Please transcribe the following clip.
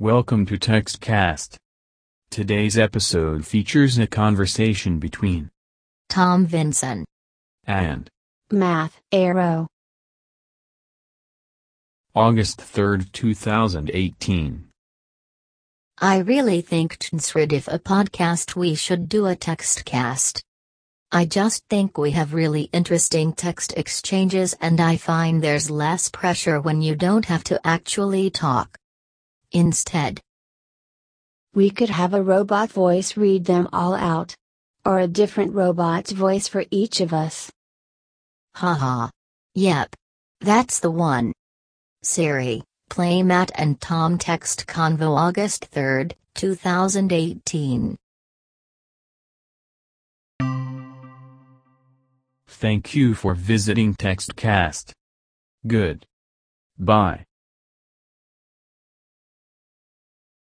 Welcome to TextCast. Today's episode features a conversation between Tom Vinson, and Math Arrow. August 3, 2018. I really think instead of a podcast we should do a text cast. I just think we have really interesting text exchanges and I find there's less pressure when you don't have to actually talk. Instead, We could have a robot voice read them all out. Or a different robot's voice for each of us. haha. Yep. That's the one. Siri, play Matt and Tom text convo August 3rd, 2018. Thank you for visiting TextCast. Good. Bye.